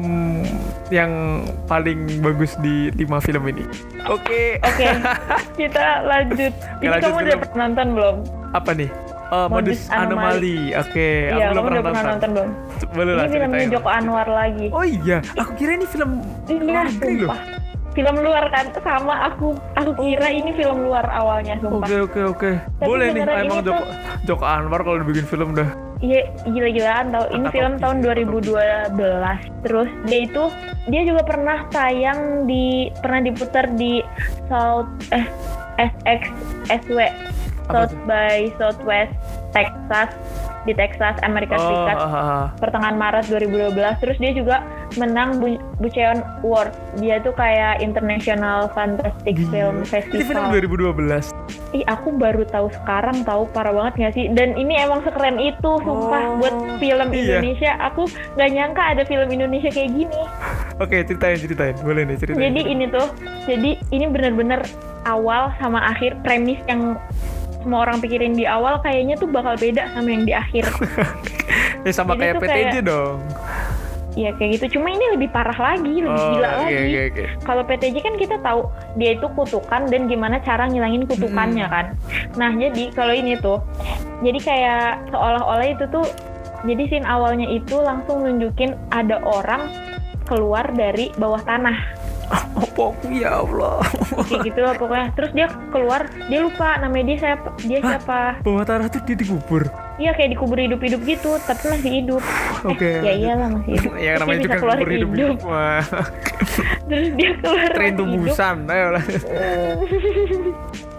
yang paling bagus di lima film ini. Oke. Okay. Oke. Okay. Kita lanjut. Ini kamu udah nonton belum? Apa nih? Oh, modus, Modus anomali. Oke, iya aku belum pernah pernah nonton. belum lah ini filmnya. Joko Anwar lagi Oh iya, aku kira ini film iya luar negeri loh. film luar kan sama aku aku kira ini film luar awalnya sumpah Oke oke oke. Tapi Boleh nih emang ini Joko, tuh- Joko Anwar kalau dibikin film dah. Iya gila-gilaan tau ini film tahun sih, 2012 terus dia itu dia juga pernah tayang di pernah diputar di South eh SX SW South by Southwest Texas di Texas Amerika Oh, Serikat ah, ah. pertengahan Maret 2012 terus dia juga menang Bu- Bucheon Award dia tuh kayak International Fantastic Gila. Film Ini film Festival 2012. Ih aku baru tahu sekarang tahu parah banget gak sih dan ini emang sekeren itu sumpah Oh, buat film iya. Indonesia aku nggak nyangka ada film Indonesia kayak gini Oke, ceritain ceritain. Boleh nih ceritain. jadi ini tuh jadi ini bener-bener awal sama akhir premis yang semua orang pikirin di awal kayaknya tuh bakal beda sama yang di akhir ya sama jadi kayak PTJ kayak- dong. Iya kayak gitu cuma ini lebih parah lagi lebih Oh, gila oke lagi oke oke. kalau PTJ kan kita tahu dia itu kutukan dan gimana cara ngilangin kutukannya Hmm. kan. Nah jadi kalau ini tuh, jadi kayak seolah-olah itu tuh, jadi scene awalnya itu langsung nunjukin ada orang keluar dari bawah tanah Apa aku ya Allah. kayak gitu lah pokoknya terus dia keluar dia lupa namanya dia siapa dia Hah? siapa Bawah tanah tuh dia dikubur. Iya kayak dikubur hidup-hidup gitu tapi masih hidup Oke. eh, ya iyalah masih hidup ya Terus namanya juga bisa keluar kubur hidup hidup terus dia keluar Tren tubusan. Ayo lah.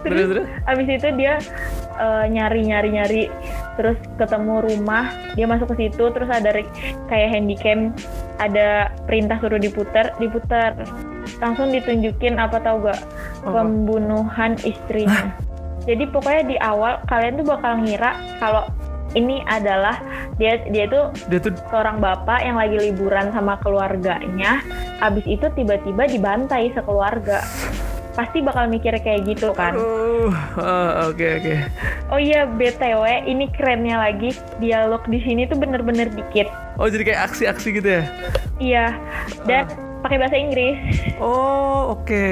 Terus terus. abis itu dia eh, nyari nyari nyari terus ketemu rumah dia masuk ke situ terus ada kayak handycam ada perintah suruh diputar diputar langsung ditunjukin apa tau gak Apa? pembunuhan istrinya jadi pokoknya di awal kalian tuh bakal ngira kalau ini adalah dia dia tuh Dia tuh seorang bapak yang lagi liburan sama keluarganya abis itu tiba-tiba dibantai sekeluarga pasti bakal mikir kayak gitu kan ah, oke oke. Oh iya, BTW, ini kerennya lagi, dialog di sini tuh bener-bener dikit. Oh jadi kayak aksi-aksi gitu ya? Iya, dan pakai bahasa Inggris. Oh oke,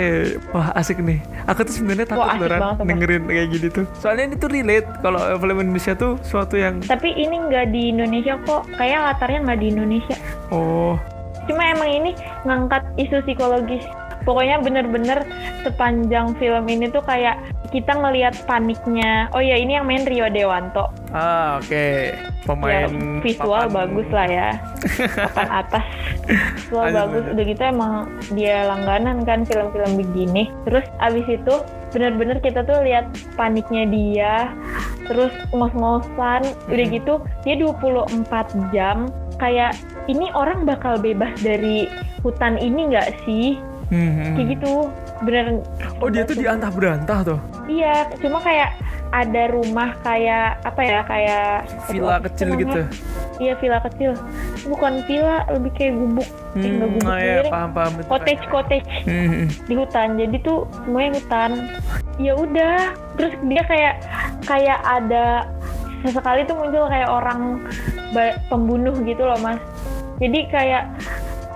wah asik nih. Aku tuh sebenarnya takut Wah, banget, dengerin kayak gini tuh. Soalnya ini tuh relate kalau film Indonesia tuh suatu yang Tapi ini nggak di Indonesia kok, kayak latarnya nggak di Indonesia. oh Cuma emang ini ngangkat isu psikologis. Pokoknya bener-bener sepanjang film ini tuh kayak kita ngelihat paniknya. Oh ya, ini yang main Rio Dewanto. ah oke. Pemain ya, visual papan- bagus lah ya. Papan atas. Visual Lanjut, bagus. udah gitu emang dia langganan kan film-film begini. Terus abis itu bener-bener kita tuh lihat paniknya dia. Terus ngos-ngosan. Udah Mhm. gitu dia 24 jam. Kayak ini orang bakal bebas dari hutan ini nggak sih? Hmm, hmm. kayak gitu bener Oh dia tuh diantah berantah tuh. iya cuma kayak ada rumah kayak apa ya kayak Villa aduh, kecil gitu. Iya villa kecil, bukan villa, lebih kayak gubuk, eh, nggak gubuk oh, ya, sendiri. paham paham. betul. cottage cottage Hmm, hmm. di hutan. Jadi tuh semuanya hutan. Ya udah, terus dia kayak kayak ada sesekali tuh muncul kayak orang pembunuh gitu loh mas. Jadi kayak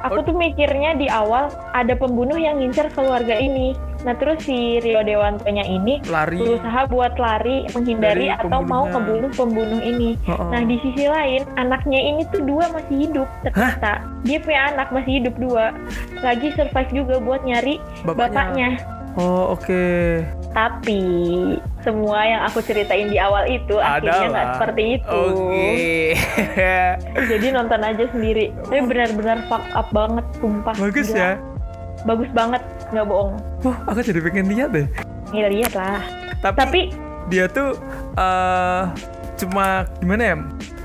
aku tuh mikirnya di awal ada pembunuh yang ngincer keluarga ini. Nah terus si Rio Dewantonya ini Lari. berusaha buat lari menghindari Dari atau mau ngebunuh pembunuh ini. Oh, oh. Nah di sisi lain anaknya ini tuh dua masih hidup ternyata dia punya anak masih hidup dua lagi survive juga buat nyari Bapaknya. bapaknya. Oh oke. Tapi semua yang aku ceritain di awal itu akhirnya nggak Adalah. seperti itu. Oke. Jadi nonton aja sendiri. Tapi benar-benar fuck up banget, sumpah. Bagus Gila. ya. Bagus banget, nggak bohong. Wah aku jadi pengen lihat deh. Ya lihat lah. Tapi, Tapi dia tuh eh cuma gimana ya?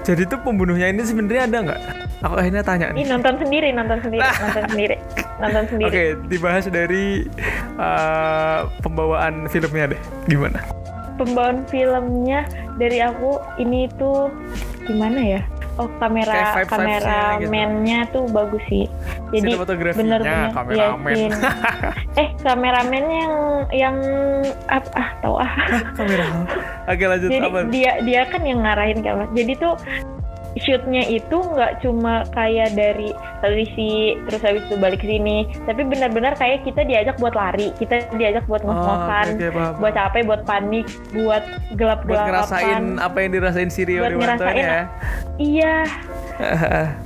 Jadi tuh pembunuhnya ini sebenarnya ada nggak? Aku akhirnya tanya ini nih. nonton sendiri, nonton sendiri, nonton sendiri, nonton sendiri. Oke, dibahas dari eh, pembawaan filmnya deh. Gimana? pembawaan filmnya dari aku ini tuh gimana ya oh kamera Kayak vibes-vibesnya kameramennya tuh bagus sih jadi bener-bener kameramen. sin- eh kameramennya yang yang ah, ah tahu ah Kamera. Oke lanjut jadi apa? dia dia kan yang ngarahin kamera jadi tuh shootnya itu nggak cuma kayak dari sisi terus habis itu balik ke sini. Tapi benar-benar kayak kita diajak buat lari kita diajak buat Oh, ngos-ngosan oke, oke, paham. buat capek buat panik buat gelap buat ngerasain apa yang dirasain si Rio Buat ngerasain ya. iya.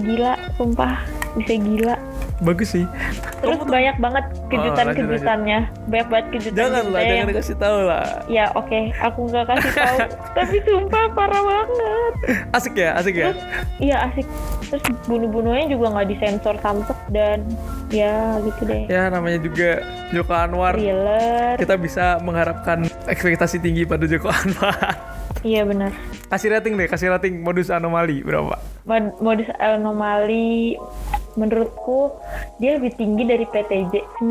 Gila sumpah bisa gila bagus sih Terus Kamu tuh- banyak banget lanjut, kejutan-kejutannya. Banyak banget kejutan jangan lah jangan dikasih tahu lah Ya oke, aku nggak kasih tahu. Tapi sumpah parah banget. asik ya asik ya Terus iya asik. Terus bunuh-bunuhnya juga nggak disensor samsek dan ya gitu deh. ya namanya juga Joko Anwar Thriller. kita bisa mengharapkan ekspektasi tinggi pada Joko Anwar Iya benar. kasih rating deh kasih rating modus anomali berapa Mod- modus anomali menurutku dia lebih tinggi dari PTJ 9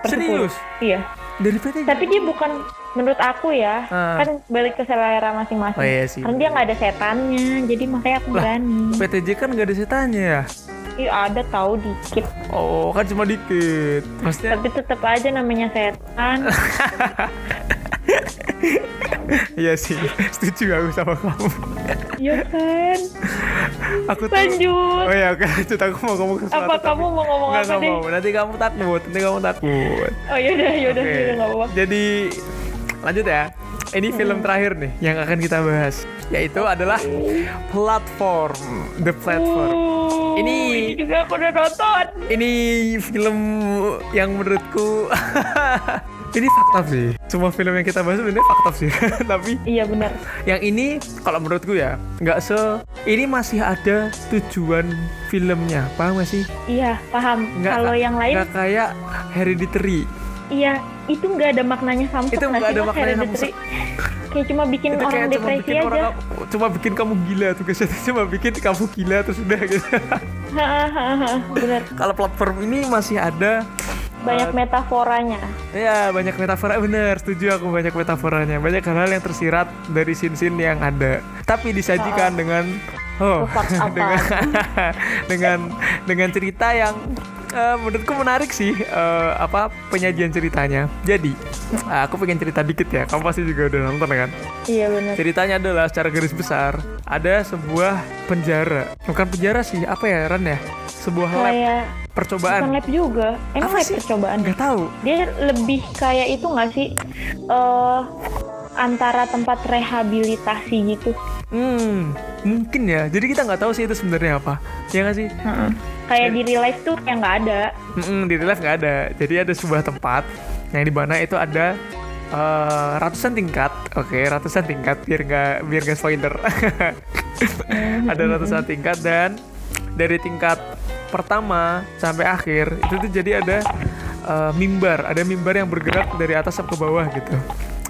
per 10. Serius? Iya. dari PT Tapi dia bukan menurut aku ya, Ah. kan balik ke selera masing-masing. Oh, iya sih. Karena dia nggak ada setannya, jadi makanya aku Lah. berani. PTJ kan gak ada setannya ya Ih, ada tahu dikit. oh kan cuma dikit maksudnya Tapi tetap aja namanya setan. iya sih setuju aku sama kamu Iya kan? aku tuh Lanjut. oh ya oke lanjut aku mau ngomong sesuatu Apa tapi- kamu mau ngomong Nggak, apa deh? mau nanti kamu takut nanti kamu takut Oh yaudah, yaudah, Oke. yaudah nggak apa-apa. Jadi lanjut ya. Ini film terakhir nih yang akan kita bahas, yaitu adalah platform, the platform. Uh, Ini- ini juga aku udah nonton. Ini film yang menurutku ini fakta sih. Semua film yang kita bahas sebenarnya fakta sih. Tapi Iya benar. yang ini kalau menurutku ya nggak se ini masih ada tujuan filmnya, paham gak sih? Iya paham. Kalau ka- yang lain, nggak kayak Hereditary. iya itu nggak ada maknanya samsek. Itu nggak ada maknanya Hereditary. Kayak cuma bikin itu orang cuma depresi bikin aja. orang cuma bikin kamu gila tugasnya cuma bikin kamu gila terus udah gitu bener. kalau platform ini masih ada Banyak metaforanya. ya banyak metafora. Bener setuju aku banyak metaforanya. Banyak hal-hal yang tersirat dari scene-scene yang ada. Tapi disajikan dengan oh dengan dengan dengan cerita yang eh, menurutku menarik sih eh, apa penyajian ceritanya jadi aku pengen cerita dikit ya kamu pasti juga udah nonton kan Iya bener. Ceritanya adalah secara garis besar ada sebuah penjara. Bukan penjara sih, apa ya Ran ya? Sebuah lab Kayak bukan percobaan. lab juga. Emang Apa lab sih? percobaan? Nggak tahu. Dia lebih kayak itu nggak sih? eh antara tempat rehabilitasi gitu. Hmm, mungkin ya. Jadi kita nggak tahu sih itu sebenarnya apa. Ya nggak sih? Heeh. Kayak di real life tuh yang nggak ada. Mm-mm, di real life nggak ada. Jadi ada sebuah tempat yang di mana itu ada eh, ratusan tingkat. Oke, ratusan tingkat biar nggak biar nggak spoiler. ada ratusan tingkat dan dari tingkat pertama sampai akhir itu tuh jadi ada eh, mimbar, ada mimbar yang bergerak dari atas sampai ke bawah gitu.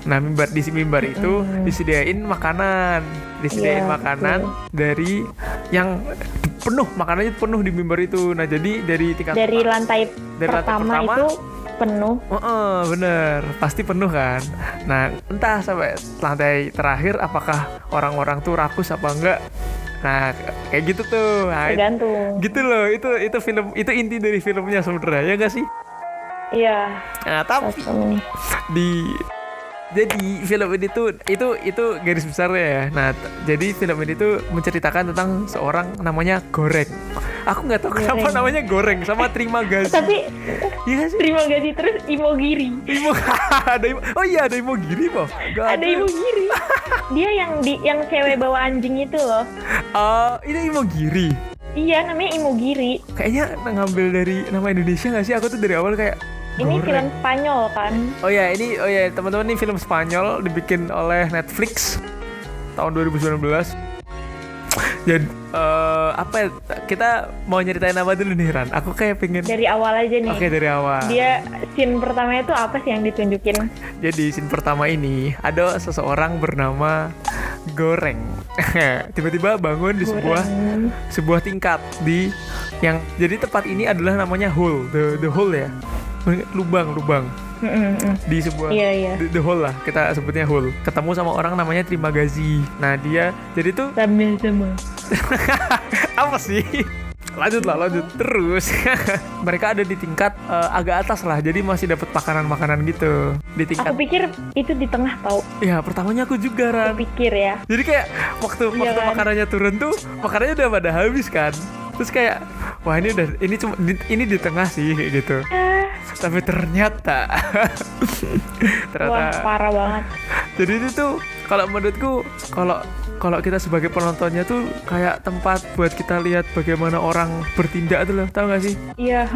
Nah, mimbar di mimbar itu disediain makanan, disediain Iya, makanan dari yang penuh makanannya penuh di mimbar itu. Nah, jadi dari tingkat Dari lantai Dari lantai pertama, pertama, itu penuh. Heeh, bener, pasti penuh kan. Nah, entah sampai lantai terakhir apakah orang-orang tuh rakus apa enggak. Nah, kayak gitu tuh. Nah, Tergantung. gitu loh, itu itu film itu inti dari filmnya sebenarnya ya enggak sih? Iya. Nah, tapi di jadi film ini tuh itu itu garis besarnya ya. Nah, jadi film ini tuh menceritakan tentang seorang namanya Goreng. Aku nggak tahu kenapa Goreng. namanya Goreng sama Terima Gaji. Tapi nggak sih? terima gaji terus imogiri. Imo ada Imo, oh iya ada Imogiri kok. Gak Ada imogiri. Dia yang di yang cewek bawa anjing itu loh. Oh, ini Imogiri. Iya, namanya imogiri. Kayaknya ngambil dari nama Indonesia gak sih? Aku tuh dari awal kayak Ini goreng. film Spanyol kan? Oh ya, ini oh ya teman-teman ini film Spanyol dibikin oleh Netflix tahun 2019. Jadi eh, apa ya? Kita mau nyeritain apa dulu nih Ran? Aku kayak pengen Dari awal aja nih. Oke dari awal. Dia scene pertamanya itu apa sih yang ditunjukin? Jadi scene pertama ini ada seseorang bernama Goreng. Tiba-tiba bangun di sebuah Goreng. sebuah tingkat di yang jadi tempat ini adalah namanya hole the the hole ya lubang lubang. Di sebuah Iya, iya. the, the hole lah kita sebutnya hole. Ketemu sama orang namanya Terima Gazi nah dia jadi tuh Sama-sama. apa sih lanjut lah lanjut terus mereka ada di tingkat eh, agak atas lah jadi masih dapat makanan-makanan gitu di tingkat Aku pikir itu di tengah tau. ya pertamanya aku juga Ran Aku pikir ya. Jadi kayak waktu Iya waktu kan? makanannya turun tuh makanannya udah pada habis kan. Terus kayak wah ini udah ini cuma di- ini di tengah sih gitu. Ah, Tapi ternyata wah ternyata parah banget. jadi itu tuh kalau menurutku kalau kalau kita sebagai penontonnya tuh kayak tempat buat kita lihat bagaimana orang bertindak tuh loh, tau gak sih? Iya.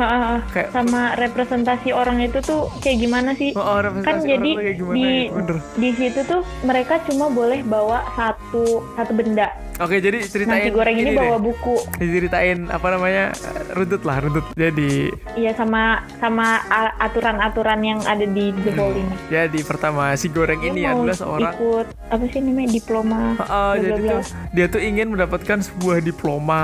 Kayak- sama representasi orang itu tuh kayak gimana sih? Oh, oh, kan jadi gimana di ya? Bener. di situ tuh mereka cuma boleh bawa satu satu benda. Oke, jadi ceritain Nasi goreng ini deh. bawa buku. Diceritain apa namanya? runtut lah, runtut. Jadi Iya sama sama aturan-aturan yang ada di The Hall ini. jadi pertama si goreng Dia ini adalah seorang ikut apa sih namanya diploma. Oh, bla, jadi tuh dia tuh ingin mendapatkan sebuah diploma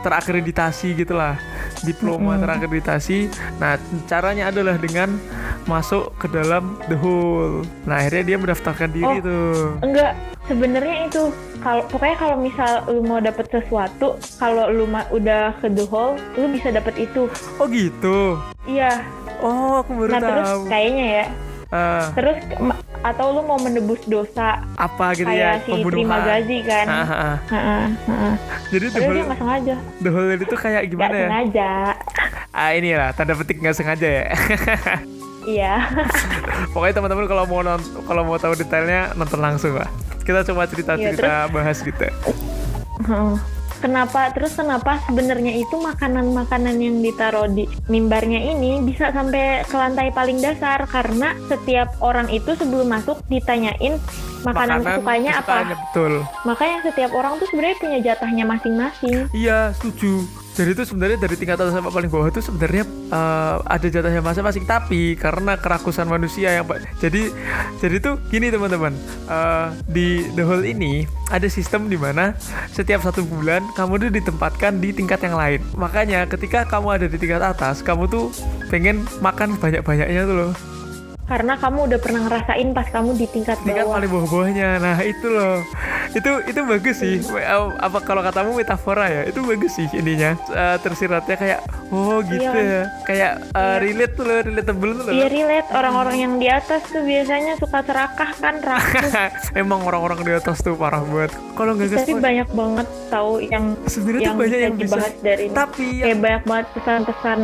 terakreditasi gitulah diploma terakreditasi nah caranya adalah dengan masuk ke dalam the hole nah akhirnya dia mendaftarkan diri Oh. tuh Enggak, sebenarnya itu kalau pokoknya kalau misal lu mau dapet sesuatu, kalau lu udah ke The Hall, lu bisa dapet itu. oh gitu Iya. oh aku baru Nah terus tahu kayaknya ya, Ah, terus atau lu mau menebus dosa apa gitu ya kayak si Terima pembunuhan Gazi kan. Ah, ah, ah. Heeh, heeh. jadi the dia nggak sengaja, the hole itu kayak gimana ya sengaja. ah inilah tanda petik nggak sengaja ya Iya. Pokoknya teman-teman kalau mau kalau mau tahu detailnya nonton langsung lah. Kita coba cerita-cerita bahas gitu. Heeh. Kenapa terus kenapa sebenarnya itu makanan-makanan yang ditaruh di mimbarnya ini bisa sampai ke lantai paling dasar karena setiap orang itu sebelum masuk ditanyain makanan, kesukaannya apa. kesukaannya, betul. Makanya setiap orang tuh sebenarnya punya jatahnya masing-masing. Iya, setuju. Jadi itu sebenarnya dari tingkat atas sampai paling bawah itu sebenarnya eh, ada jatahnya masing-masing. Tapi karena kerakusan manusia yang jadi jadi tuh gini teman-teman. Eh, di the hall ini ada sistem di mana setiap satu bulan kamu tuh ditempatkan di tingkat yang lain. Makanya ketika kamu ada di tingkat atas kamu tuh pengen makan banyak-banyaknya tuh loh Karena kamu udah pernah ngerasain pas kamu di tingkat tingkat bawah. paling bawah-bawahnya nah itu loh itu itu bagus sih Eh, apa kalau katamu metafora ya itu bagus sih ininya Eh, tersiratnya kayak oh gitu Iya. ya kayak eh, Iya. relate tuh loh relatable tuh loh Iya relate orang-orang yang di atas tuh biasanya suka serakah kan rakus. emang orang-orang di atas tuh parah banget kalau nggak Tapi nge-spoil banyak banget tahu yang sebenarnya yang banyak yang bisa dibahas dari ini. tapi yang Kayak banyak banget pesan-pesan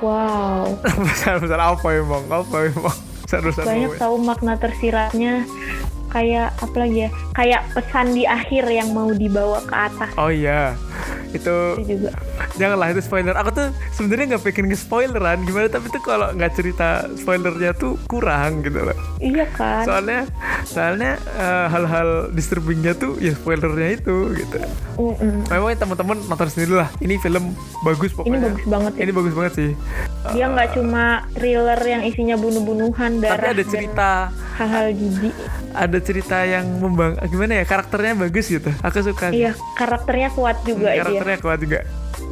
wow. besar-besar apa emang apa emang besar-besar banyak tahu makna tersiratnya. Kayak apa lagi ya? Kayak pesan di akhir yang mau dibawa ke atas. Oh iya itu itu juga. janganlah itu spoiler. Aku tuh sebenarnya nggak pengen nge-spoileran. Gimana tapi tuh kalau nggak cerita spoilernya tuh kurang gitu loh. Iya kan? Soalnya soalnya eh, hal-hal disturbingnya tuh ya spoilernya itu gitu. Mm-mm. memang teman-teman nonton sendiri lah. Ini film bagus ini pokoknya. bagus banget ya. Ini bagus banget sih. Dia nggak cuma thriller yang isinya bunuh-bunuhan tapi darah ada dan cerita. hal-hal jijik. Ada cerita yang membang gimana ya karakternya bagus gitu. Aku suka iya karakternya kuat juga dia karakternya kuat juga.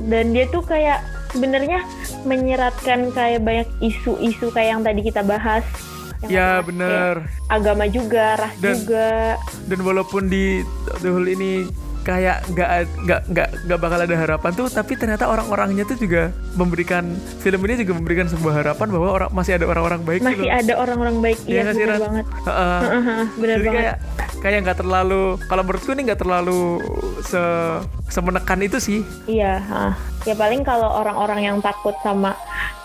Dan dia tuh kayak sebenarnya menyeratkan kayak banyak isu-isu kayak yang tadi kita bahas. Yang ya bener. agama juga ras Dan- juga. dan walaupun di The Hole ini kayak nggak nggak nggak nggak bakal ada harapan tuh tapi ternyata orang-orangnya tuh juga memberikan film ini juga memberikan sebuah harapan bahwa orang masih ada orang-orang baik gitu masih loh. ada orang-orang baik Iya bener Ran? banget Heeh. bener Jadi banget kayak kayak nggak terlalu kalau menurutku ini nggak terlalu se semenekan itu sih Iya, ah. ya paling kalau orang-orang yang takut sama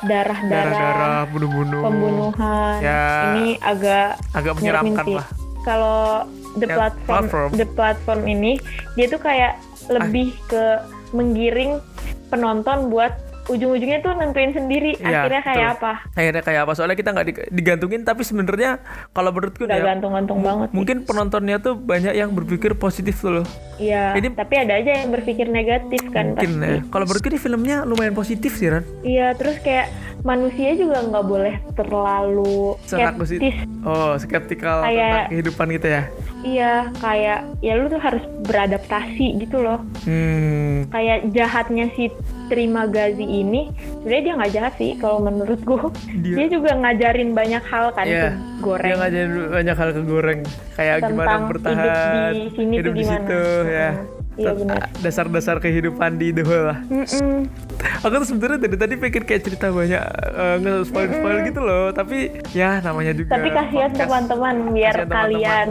darah-darah, darah-darah bunuh-bunuh pembunuhan, Ya. ini agak agak menyeramkan lah Kalau the Ya, platform, platform. the platform ini dia tuh kayak lebih ke menggiring penonton buat ujung-ujungnya tuh nentuin sendiri Iya, akhirnya kayak betul. apa. akhirnya kayak apa soalnya kita nggak di- digantungin tapi sebenarnya kalau menurutku Gak ya gantung-gantung banget. sih. mungkin penontonnya tuh banyak yang berpikir positif tuh loh Iya, ini- tapi ada aja yang berpikir negatif kan mungkin pasti. ya kalau menurutku ini filmnya lumayan positif sih Ran Iya, terus kayak manusia juga nggak boleh terlalu skeptis oh skeptikal Kayak- tentang kehidupan gitu ya Iya, kayak ya lu tuh harus beradaptasi gitu loh. hmm Kayak jahatnya si Terima Gazi ini, sebenarnya dia nggak jahat sih kalau menurutku. Dia- Dia, juga ngajarin banyak hal kan Iya, ke goreng. dia ngajarin banyak hal ke goreng kayak Tentang gimana bertahan hidup di sini hidup tuh di gimana. situ ya Iya benar. dasar-dasar kehidupan di The Hole lah Mm-mm. aku tuh sebenarnya dari tadi pikir kayak cerita banyak uh, nge-spoil spoil gitu loh tapi ya namanya juga Tapi kasihan teman-teman biar Kasihan kalian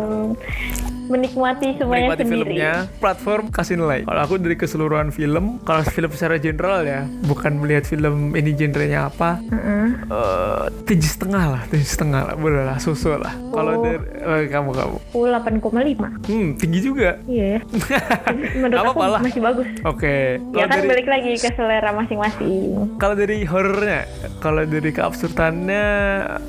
menikmati semuanya menikmati sendiri. filmnya platform kasih nilai kalau aku dari keseluruhan film kalau film secara general ya bukan melihat film ini genrenya apa eh tujuh setengah lah tujuh setengah lah boleh lah susu lah kalau Oh. dari eh, kamu kamu Aku 8,5. hmm tinggi juga Iya ya. Menurut Gak aku lah. masih bagus. oke Ya kalau kan dari balik lagi ke selera masing-masing. kalau dari horornya kalau dari keabsurdannya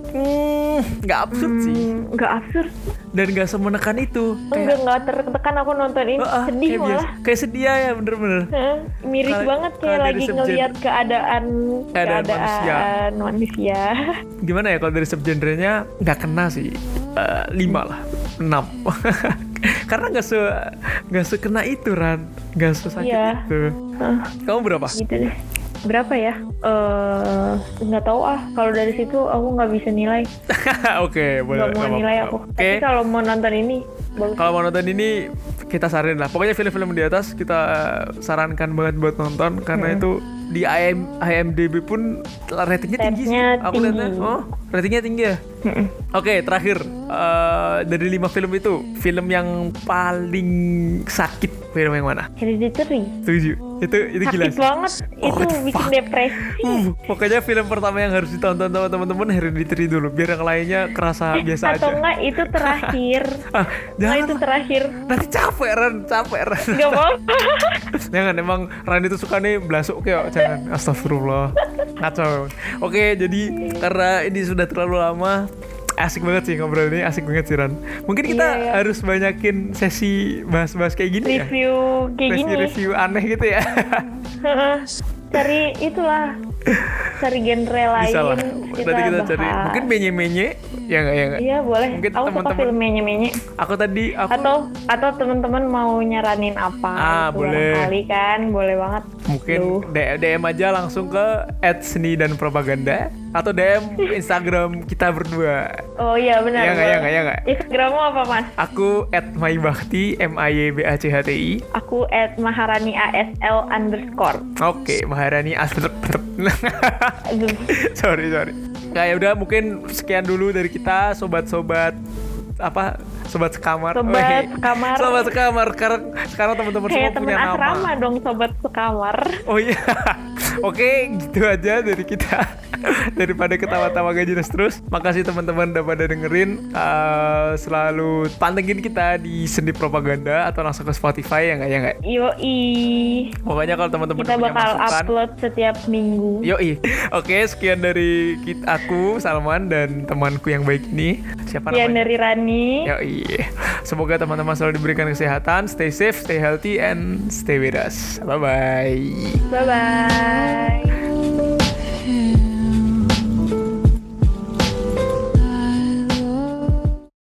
hmm, nggak absurd sih Hmm, nggak absurd. dan nggak semenekan itu Enggak nggak tertekan aku nonton ini Ah, ah, sedih kayak malah. biasa. kayak sedih ya bener-bener Hah, miris Kalau- banget kayak lagi ngelihat keadaan Keadaan keadaan manusia. gimana ya kalau dari subgenrenya nggak kena sih Eh, lima lah enam karena nggak se nggak sekena itu ran nggak sesakit Iya. itu kamu berapa gitu deh. Berapa ya? Eh nggak tahu ah. Kalau dari situ aku nggak bisa nilai. oke boleh Nggak mau nilai aku. oke Tapi kalau mau nonton ini bagus. kalau mau nonton ini kita saranin lah pokoknya film-film di atas kita sarankan banget buat nonton karena Hmm. itu di IM, IMDb pun ratingnya tinggi sih aku lihatnya oh ratingnya tinggi ya. Oke, terakhir eh, dari lima film itu, film yang paling sakit film yang mana? Hereditary. Setuju. Itu itu gila. Sakit banget. Oh, itu bikin depresi. Uh, pokoknya film pertama yang harus ditonton sama teman-teman Hereditary dulu, biar yang lainnya kerasa biasa Atau aja. enggak itu terakhir. Ah, Nah itu terakhir. Nanti capek Ran, capek Ran. Gak mau. jangan emang Ran itu suka nih belasuk kayak jangan. Astagfirullah. Ngaco. Oke, jadi karena ini sudah terlalu lama asik banget sih ngobrol ini asik banget sih Ran mungkin kita Iya, iya. harus banyakin sesi bahas-bahas kayak gini ya Review kayak gini. review aneh gitu ya cari itulah cari genre lain bisa lah kita nanti kita cari mungkin menye menye ya nggak ya nggak iya boleh Mungkin aku suka teman-teman- film menye-menye aku tadi aku atau atau teman-teman mau nyaranin apa Ah, boleh. barangkali kan boleh banget mungkin Duh. DM aja langsung ke @seni dan propaganda atau DM Instagram kita berdua oh iya benar Iya nggak, boleh. nggak, iya nggak? Instagrammu apa mas aku @maibakti M A Y B A C H T I aku at maharani asl underscore Oke, Maharani Asper. sorry, sorry. Nah, ya udah mungkin sekian dulu dari kita sobat-sobat apa? Sobat sekamar. Sobat sekamar. Sobat sekamar. Sekarang sekarang teman-teman semua temen punya asrama nama. dong sobat sekamar Oh iya. Oke, gitu aja dari kita. Daripada ketawa-tawa gak jelas terus. Makasih teman-teman udah pada dengerin. Eh, selalu pantengin kita di Sendi Propaganda atau langsung ke Spotify ya nggak ya nggak. yoi Pokoknya kalau teman-teman kita bakal masukan, upload setiap minggu Yoi. Oke, sekian dari kit- aku Salman dan temanku yang baik ini. Siapa Sekian namanya? dari Rani Yoi. Semoga teman-teman selalu diberikan kesehatan, stay safe, stay healthy, and stay with us. Bye bye. bye bye